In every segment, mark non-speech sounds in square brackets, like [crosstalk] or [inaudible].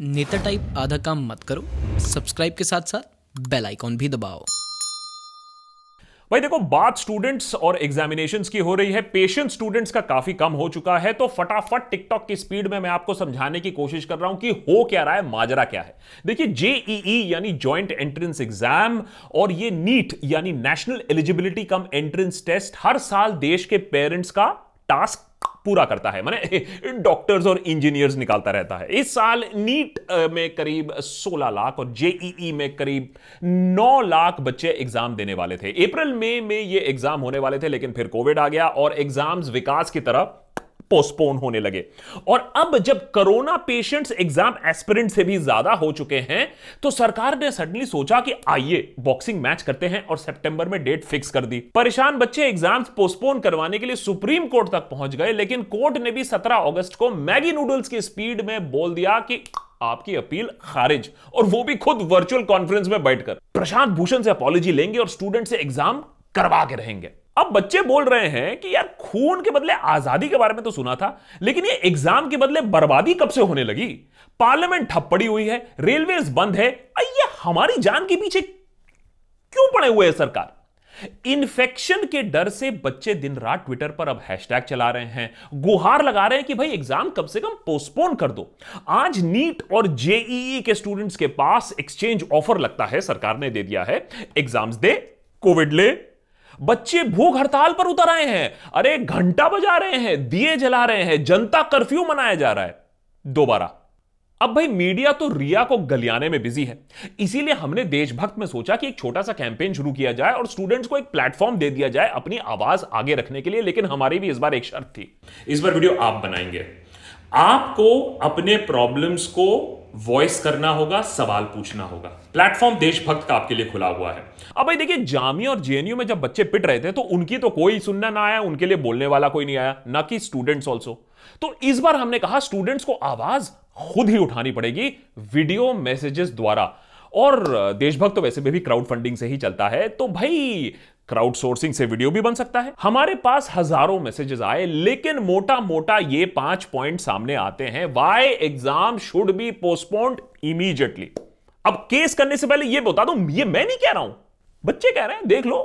नेता टाइप आधा काम मत करो सब्सक्राइब के साथ साथ बेल आइकॉन भी दबाओ। भाई देखो, बात स्टूडेंट्स और एग्जामिनेशन की हो रही है। पेशेंट स्टूडेंट्स का काफ़ी कम हो चुका है तो फटाफट टिकटॉक की स्पीड में मैं आपको समझाने की कोशिश कर रहा हूँ कि हो क्या रहा है, माजरा क्या है। देखिए जेईई यानी ज्वाइंट एंट्रेंस एग्ज़ाम और ये नीट यानी national eligibility cum entrance test हर साल देश के पेरेंट्स का टास्क पूरा करता है। मैंने डॉक्टर्स [laughs] और इंजीनियर्स निकालता रहता है। इस साल नीट में करीब 16 लाख और जेईई में करीब 9 लाख बच्चे एग्ज़ाम देने वाले थे। अप्रैल मई में, में ये एग्ज़ाम होने वाले थे लेकिन फिर कोविड आ गया और एग्ज़ाम्स विकास की तरफ़ पोस्टपोन होने लगे। और अब जब कोरोना पेशेंट्स एग्ज़ाम एस्पिरेंट से भी ज़्यादा हो चुके हैं तो सरकार ने सडनली सोचा कि आइए बॉक्सिंग मैच करते हैं और सितंबर में डेट फिक्स कर दी। परेशान बच्चे एग्ज़ाम्स पोस्टपोन करवाने के लिए सुप्रीम कोर्ट तक पहुँच गए, लेकिन कोर्ट ने भी 17 अगस्त को मैगी नूडल्स की स्पीड में बोल दिया कि आपकी अपील खारिज, और वो भी खुद वर्चुअल कॉन्फ्रेंस में बैठकर। प्रशांत भूषण से अपॉलोजी लेंगे और स्टूडेंट से एग्ज़ाम करवा के रहेंगे। अब बच्चे बोल रहे हैं कि यार, खून के बदले आज़ादी के बारे में तो सुना था, लेकिन ये एग्ज़ाम के बदले बर्बादी कब से होने लगी? पार्लियामेंट ठप पड़ी हुई है रेलवे बंद है ये हमारी जान के पीछे क्यों पड़े हुए हैं सरकार? इन्फेक्शन के डर से बच्चे दिन रात ट्विटर पर अब हैशटैग चला रहे हैं, गुहार लगा रहे हैं कि भाई एग्ज़ाम कम से कम पोस्टपोन कर दो। आज नीट और जेईई के स्टूडेंट्स के पास एक्सचेंज ऑफ़र लगता है, सरकार ने दे दिया है, एग्ज़ाम्स दे, कोविड ले। बच्चे भूख हड़ताल पर उतर आए हैं। अरे, घंटा बजा रहे हैं, दिए जला रहे हैं, जनता कर्फ्यू मनाया जा रहा है। दोबारा। अब भाई, मीडिया तो रिया को गलियाने में बिज़ी है। इसीलिए हमने देशभक्त में सोचा कि एक छोटा सा कैंपेन शुरू किया जाए और स्टूडेंट्स को एक प्लेटफॉर्म दे दिया जाए अपनी आवाज़ आगे रखने के लिए, लेकिन हमारी भी इस बार एक शर्त थी। इस बार वीडियो आप बनाएँगे। आपको अपने प्रॉब्लम्स को वॉइस करना होगा, सवाल पूछना होगा। प्लेटफॉर्म देशभक्त का आपके लिए खुला हुआ है। अब भाई देखिए जामिया और जेएनयू में जब बच्चे पिट रहे थे तो उनकी तो कोई सुनना ना आया, उनके लिए बोलने वाला कोई नहीं आया, ना कि स्टूडेंट्स ऑल्सो तो इस बार हमने कहा स्टूडेंट्स को आवाज़ खुद ही उठानी पड़ेगी वीडियो मैसेजेस द्वारा। और देशभक्त तो वैसे भी क्राउड फंडिंग से ही चलता है तो भाई क्राउड सोर्सिंग से वीडियो भी बन सकता है। हमारे पास हज़ारों मैसेजेस आए, लेकिन मोटा मोटा ये पाँच पॉइंट सामने आते हैं। Why exam should be postponed immediately अब केस करने से पहले ये बता दूँ, ये मैं नहीं कह रहा हूँ। बच्चे कह रहे हैं, देख लो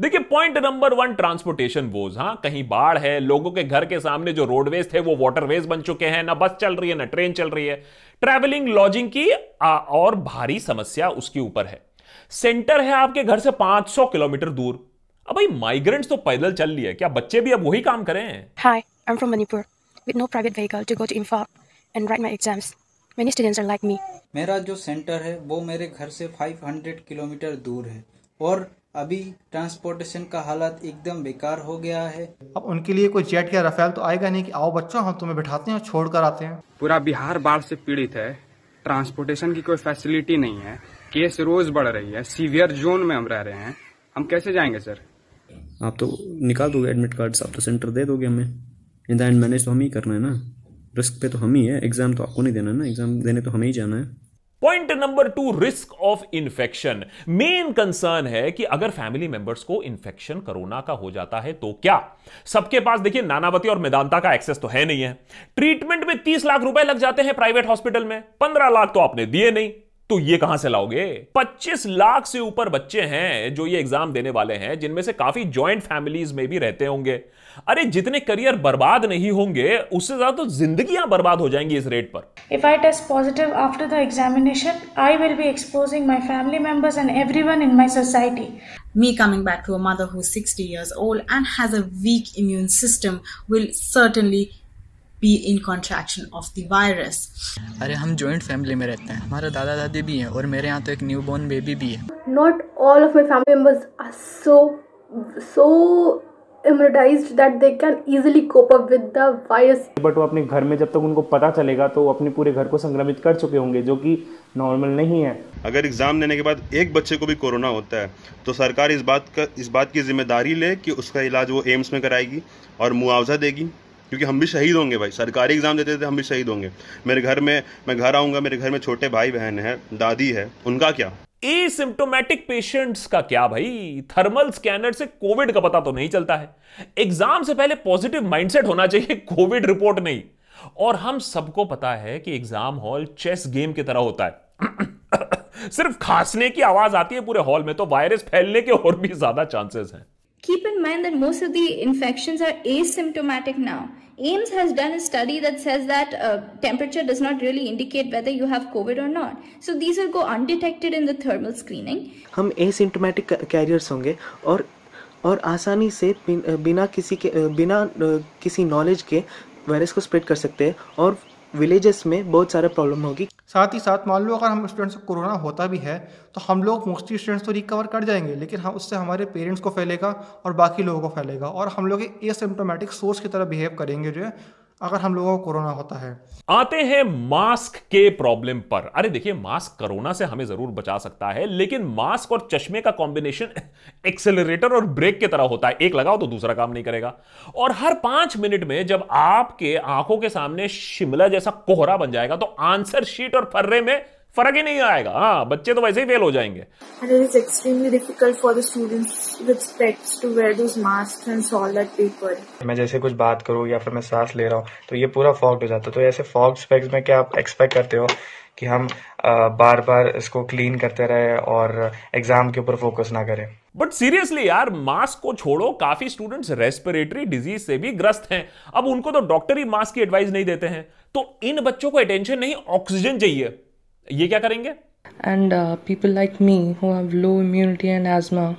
देखिए point number one transportation was हाँ कहीं बाढ़ है लोगों के घर के सामने जो रोडवेज़ थे वो वाटरवेज बन चुके हैं ना बस चल रही है ना ट्रेन चल रही है। ट्रैवलिंग लॉजिंग की आ, और भारी समस्या उसके ऊपर है। सेंटर है आपके घर से 500 किलोमीटर दूर। अब भाई माइग्रेंट्स तो पैदल चल लिए क्या बच्चे भी अब वही काम करें? Hi I am from Manipur with no private vehicle to go to Imphal and write my exams many students are like me मेरा जो सेंटर है वो मेरे घर से 500 किलोमीटर दूर है। और अभी ट्रांसपोर्टेशन का हालत एकदम बेकार हो गया है। अब उनके लिए कोई जेट या रफेल तो आएगा नहीं कि आओ बच्चों हम तुम्हें बैठाते हैं और छोड़ कर आते हैं। पूरा बिहार बाढ़ से पीड़ित है। ट्रांसपोर्टेशन की कोई फैसिलिटी नहीं है। केस रोज बढ़ रही है। सीवियर जोन में हम रह रहे हैं। हम कैसे जाएँगे सर? आप तो निकाल दोगे एडमिट कार्ड आप तो सेंटर दे दोगे हमें। इन द एंड मैनेज तो हम ही करना है ना। रिस्क पे तो हम ही है। एग्ज़ाम तो आपको नहीं देना है ना। एग्ज़ाम देने तो हमें ही जाना है। Point number two risk of infection main concern है कि अगर फैमिली मेंबर्स को इंफेक्शन कोरोना का हो जाता है तो क्या? सबके पास देखिए, नानावती और मेदांता का एक्सेस तो है नहीं है। ट्रीटमेंट में तीस लाख रुपए लग जाते हैं प्राइवेट हॉस्पिटल में। पंद्रह लाख तो आपने दिए नहीं। तो ये कहाँ से लाओगे? 25 लाख से ऊपर बच्चे हैं जो ये एग्ज़ाम देने वाले हैं जिनमें से काफ़ी ज्वाइंट फैमिलीज़ में भी रहते होंगे। अरे जितने करियर बर्बाद नहीं होंगे उससे ज़्यादा तो जिंदगियाँ बर्बाद हो जाएँगी इस रेट पर। If I test positive after the examination I will be exposing my family members and everyone in my society Me coming back to a mother who's 60 years old and has a weak immune system will certainly be in contraction of the virus. अरे हम joint family में रहते हैं हमारे दादा दादी भी हैं और मेरे यहाँ तो एक न्यूबॉर्न बेबी भी है Not all of my family members are so so immunized that they can easily cope up with the virus. But वो अपने घर में जब तक उनको पता चलेगा तो वो अपने पूरे घर को संक्रमित कर चुके होंगे जो कि नॉर्मल नहीं है अगर एग्ज़ाम देने के बाद एक बच्चे को भी कोरोना होता है तो सरकार इस बात का इस बात की ज़िम्मेदारी ले कि उसका इलाज वो एम्स में कराएगी और मुआवजा देगी क्योंकि हम भी शहीद होंगे भाई। सरकारी एग्ज़ाम देते थे, हम भी शहीद होंगे। मेरे घर में, मैं घर आऊँगा, मेरे घर में छोटे भाई बहन है, दादी है, उनका क्या? एसिम्टोमेटिक पेशेंट्स का क्या भाई? थर्मल स्कैनर से कोविड का पता तो नहीं चलता है। एग्ज़ाम से पहले पॉजिटिव माइंडसेट होना चाहिए, कोविड रिपोर्ट नहीं। और हम सबको पता है कि एग्ज़ाम हॉल चेस गेम की तरह होता है। [coughs] सिर्फ़ खांसने की आवाज़ आती है पूरे हॉल में तो वायरस फैलने के और भी ज़्यादा चांसेस हैं। Keep in mind that most of the infections are asymptomatic now. AIMS has done a study that says that uh, temperature does not really indicate whether you have COVID or not. So these will go undetected in the thermal screening. हम asymptomatic carriers होंगे और और आसानी से बिना किसी के बिना किसी नॉलेज के वायरस को स्प्रेड कर सकते हैं और विलेजेस में बहुत सारा प्रॉब्लम होगी साथ ही साथ मान लो अगर हम स्टूडेंट्स को कोरोना होता भी है तो हम लोग मोस्टली स्टूडेंट्स तो रिकवर कर जाएँगे, लेकिन हम उससे हमारे पेरेंट्स को फैलेगा और बाकी लोगों को फैलेगा और हम लोग एसिम्टोमेटिक सोर्स की तरह बिहेव करेंगे जो है अगर हम लोगों को कोरोना होता है। आते हैं मास्क के प्रॉब्लम पर। अरे देखिए, मास्क कोरोना से हमें ज़रूर बचा सकता है, लेकिन मास्क और चश्मे का कॉम्बिनेशन एक्सेलरेटर [laughs] और ब्रेक की तरह होता है। एक लगाओ तो दूसरा काम नहीं करेगा। और हर पाँच मिनट में जब आपके आँखों के सामने शिमला जैसा कोहरा बन जाएगा तो आंसर शीट और फर्रे में फ़र्क ही नहीं आएगा। हाँ बच्चे तो वैसे ही फेल हो जाएँगे। And it is extremely difficult for the students with specs to wear those masks and solve that paper. मैं जैसे कुछ बात करूँ या फिर मैं सांस ले रहा हूँ तो ये पूरा फॉग्ड हो जाता है। तो ऐसे फॉग स्पेक्स में क्या आप एक्सपेक्ट करते हो कि हम बार बार इसको क्लीन करते रहे और एग्ज़ाम के ऊपर फोकस ना करें? बट सीरियसली यार मास्क को छोड़ो काफ़ी स्टूडेंट्स रेस्पिरेटरी डिज़ीज़ से भी ग्रस्त हैं। अब उनको तो डॉक्टर ही मास्क की एडवाइस नहीं देते हैं। तो इन बच्चों को अटेंशन नहीं ऑक्सीजन चाहिए। ये क्या करेंगे and people like me who have low immunity and asthma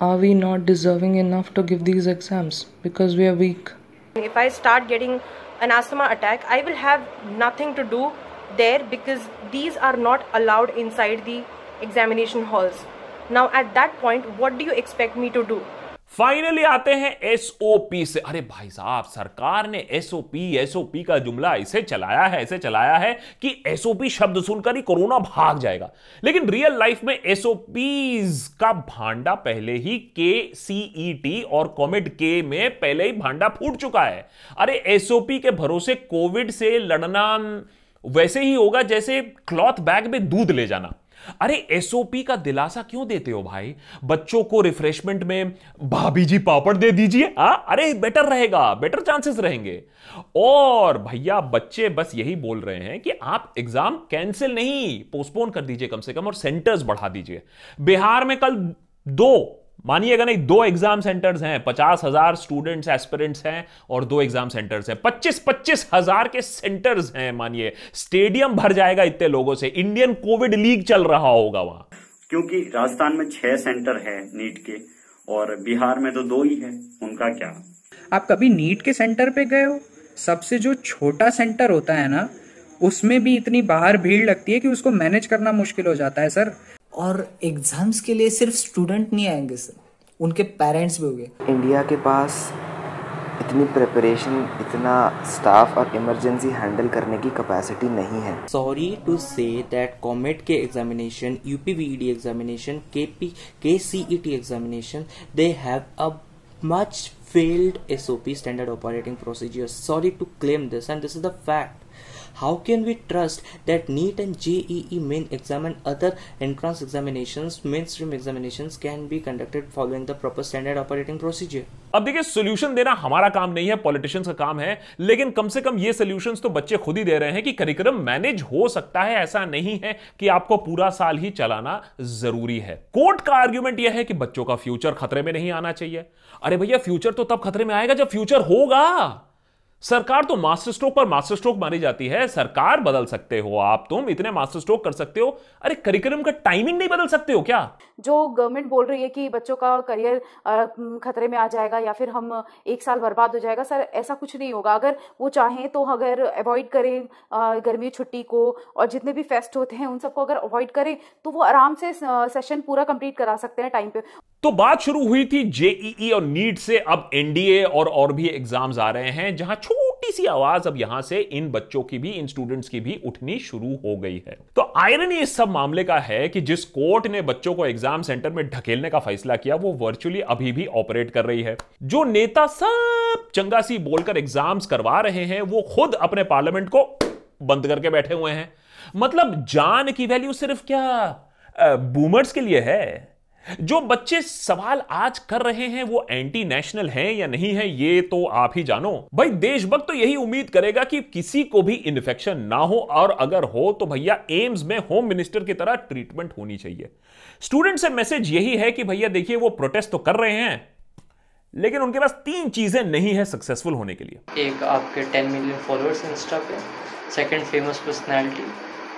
are we not deserving enough to give these exams because we are weak if i start getting an asthma attack i will have nothing to do there because these are not allowed inside the examination halls now at that point what do you expect me to do Finally आते हैं SOP से। अरे भाई साहब, सरकार ने SOP SOP का जुमला इसे चलाया है ऐसे चलाया है कि एसओपी शब्द सुनकर ही कोरोना भाग जाएगा। लेकिन रियल लाइफ में एसओपी का भांडा पहले ही के सीईटी और कॉमेड के में पहले ही भांडा फूट चुका है। अरे एसओपी के भरोसे कोविड से लड़ना वैसे ही होगा जैसे क्लॉथ बैग में दूध ले जाना। अरे एसओपी का दिलासा क्यों देते हो भाई? बच्चों को रिफ्रेशमेंट में भाभी जी पापड़ दे दीजिए आ? अरे बेटर रहेगा बेटर चांसेस रहेंगे। और भैया, बच्चे बस यही बोल रहे हैं कि आप एग्ज़ाम कैंसिल नहीं पोस्टपोन कर दीजिए कम से कम और सेंटर्स बढ़ा दीजिए। बिहार में कल दो मानिएगा नहीं दो एग्ज़ाम सेंटर्स हैं पचास हज़ार स्टूडेंट्स एस्पिरेंट्स हैं और दो एग्ज़ाम सेंटर्स हैं। पच्चीस पच्चीस हज़ार के सेंटर्स हैं मानिए। स्टेडियम भर जाएगा इतने लोगों से। इंडियन कोविड लीग चल रहा होगा वहाँ। क्योंकि राजस्थान में छह सेंटर है नीट के और बिहार में तो दो ही है। उनका क्या? आप कभी नीट के सेंटर पे गए हो? सबसे जो छोटा सेंटर होता है ना उसमें भी इतनी बाहर भीड़ लगती है कि उसको मैनेज करना मुश्किल हो जाता है सर। और एग्ज़ाम्स के लिए सिर्फ़ स्टूडेंट नहीं आएँगे सर उनके पेरेंट्स भी होंगे इंडिया के पास इतनी प्रिपरेशन इतना स्टाफ और इमरजेंसी हैंडल करने की कैपेसिटी नहीं है sorry to say that COMEDK examination UPVED examination KP K CET examination they have a much failed SOP standard operating procedures. Sorry to claim this, and this is the fact. How can we trust that NEET and JEE main exam and other entrance examinations, mainstream examinations can be conducted following the proper standard operating procedure? अब देखिए solution देना हमारा काम नहीं है politicians का काम है लेकिन कम से कम ये सोल्यूशंस तो बच्चे खुद ही दे रहे हैं कि करिकुलम मैनेज हो सकता है ऐसा नहीं है कि आपको पूरा साल ही चलाना ज़रूरी है। कोर्ट का आर्ग्यूमेंट यह है कि बच्चों का फ्यूचर खतरे में नहीं आना चाहिए। अरे भैया फ्यूचर तो तब खतरे में आएगा जब फ्यूचर होगा। सरकार तो मास्टर स्ट्रोक पर मास्टर स्ट्रोक मारी जाती है। सरकार बदल सकते हो आप। तुम इतने मास्टर स्ट्रोक कर सकते हो। अरे करिकुलम का टाइमिंग नहीं बदल सकते हो क्या? जो गवर्नमेंट बोल रही है कि बच्चों का करियर खतरे में आ जाएगा या फिर हम एक साल बर्बाद हो जाएगा, सर, ऐसा कुछ नहीं होगा। अगर वो चाहें तो अगर अवॉइड करें गर्मी छुट्टी को और जितने भी फेस्ट होते हैं उन सबको अगर अवॉइड करें तो वो आराम से सेशन पूरा कंप्लीट करा सकते हैं टाइम पे। तो बात शुरू हुई थी जेईई और नीट से। अब एनडीए और और भी एग्ज़ाम्स आ रहे हैं जहाँ छोटी सी आवाज़ अब यहाँ से इन बच्चों की भी, इन स्टूडेंट्स की भी उठनी शुरू हो गई है। तो आयरनी इस सब मामले का है कि जिस कोर्ट ने बच्चों को एग्ज़ाम सेंटर में ढकेलने का फैसला किया, वो वर्चुअली अभी भी ऑपरेट कर रही है। जो नेता सब चंगासी बोलकर एग्ज़ाम्स करवा रहे हैं, वो खुद अपने पार्लियामेंट को बंद करके बैठे हुए हैं। मतलब जान की वैल्यू सिर्फ़ क्या बूमर्स के लिए है? जो बच्चे सवाल आज कर रहे हैं, वो एंटी नेशनल हैं या नहीं है, ये तो आप ही जानो। भाई, देशभक्त तो यही उम्मीद करेगा कि किसी को भी इन्फेक्शन ना हो, और अगर हो तो भैया एम्स में होम मिनिस्टर की तरह ट्रीटमेंट होनी चाहिए। स्टूडेंट से मैसेज यही है कि भैया देखिए, वो प्रोटेस्ट तो कर रहे हैं, लेकिन उनके पास तीन चीज़ें नहीं है सक्सेसफुल होने के लिए। एक, आपके टेन मिलियन फॉलोअर्स इंस्टा पे। सेकंड फ़ेमस पर्सनालिटी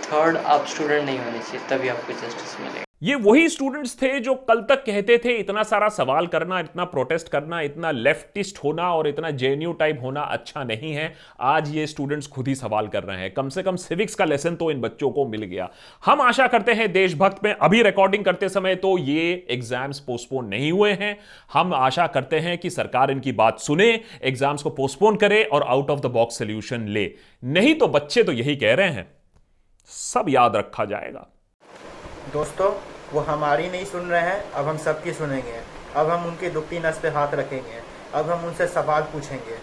थर्ड आप स्टूडेंट नहीं होने चाहिए, तभी आपको जस्टिस मिलेगा। ये वही स्टूडेंट्स थे जो कल तक कहते थे, इतना सारा सवाल करना, इतना प्रोटेस्ट करना, इतना लेफ्टिस्ट होना और इतना जेन्यू टाइप होना अच्छा नहीं है। आज ये स्टूडेंट्स खुद ही सवाल कर रहे हैं। कम से कम सिविक्स का लेसन तो इन बच्चों को मिल गया। हम आशा करते हैं देशभक्त में अभी रिकॉर्डिंग करते समय तो ये एग्ज़ाम्स पोस्टपोन नहीं हुए हैं। हम आशा करते हैं कि सरकार इनकी बात सुने एग्ज़ाम्स को पोस्टपोन करे और out of the box solution ले। नहीं तो बच्चे तो यही कह रहे हैं। सब याद रखा जाएगा। दोस्तों, वो हमारी नहीं सुन रहे हैं, अब हम सबकी सुनेंगे। अब हम उनकी दुखती नस पे हाथ रखेंगे। अब हम उनसे सवाल पूछेंगे।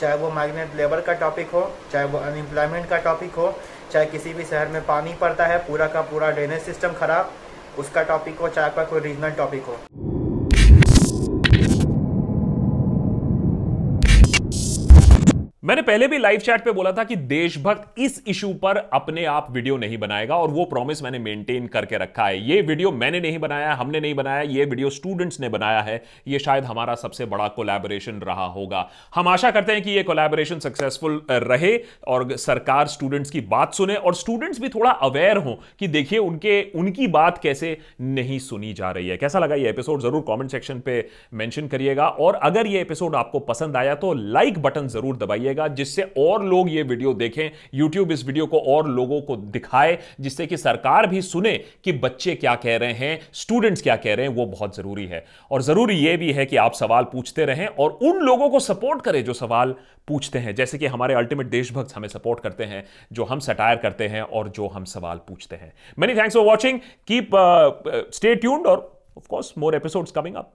चाहे वो माइग्रेंट लेबर का टॉपिक हो, चाहे वो अनएम्प्लॉयमेंट का टॉपिक हो, चाहे किसी भी शहर में पानी पड़ता है, पूरा का पूरा ड्रेनेज सिस्टम खराब, उसका टॉपिक हो, चाहे आपका कोई रीजनल टॉपिक हो। मैंने पहले भी लाइव चैट पे बोला था कि देशभक्त इस इशू पर अपने आप वीडियो नहीं बनाएगा और वो प्रॉमिस मैंने मेंटेन करके रखा है। ये वीडियो मैंने नहीं बनाया, हमने नहीं बनाया, ये वीडियो स्टूडेंट्स ने बनाया है। ये शायद हमारा सबसे बड़ा कोलैबोरेशन रहा होगा। हम आशा करते हैं कि ये कोलैबोरेशन सक्सेसफुल रहे और सरकार स्टूडेंट्स की बात सुने और स्टूडेंट्स भी थोड़ा अवेयर हो कि देखिए उनके, उनकी बात कैसे नहीं सुनी जा रही है। कैसा लगा ये एपिसोड ज़रूर कॉमेंट सेक्शन पे मैंशन करिएगा और अगर ये एपिसोड आपको पसंद आया तो लाइक बटन ज़रूर दबाइएगा। जाएगा जिससे और लोग ये वीडियो देखें यूट्यूब इस वीडियो को और लोगों को दिखाए, जिससे कि सरकार भी सुने कि बच्चे क्या कह रहे हैं स्टूडेंट्स क्या कह रहे हैं, वो बहुत ज़रूरी है। और ज़रूरी यह भी है कि आप सवाल पूछते रहें और उन लोगों को सपोर्ट करें जो सवाल पूछते हैं। जैसे कि हमारे अल्टीमेट देशभक्त हमें सपोर्ट करते हैं, जो हम सटायर करते हैं और जो हम सवाल पूछते हैं। Many thanks for watching keep stay tuned और of course more episodes coming up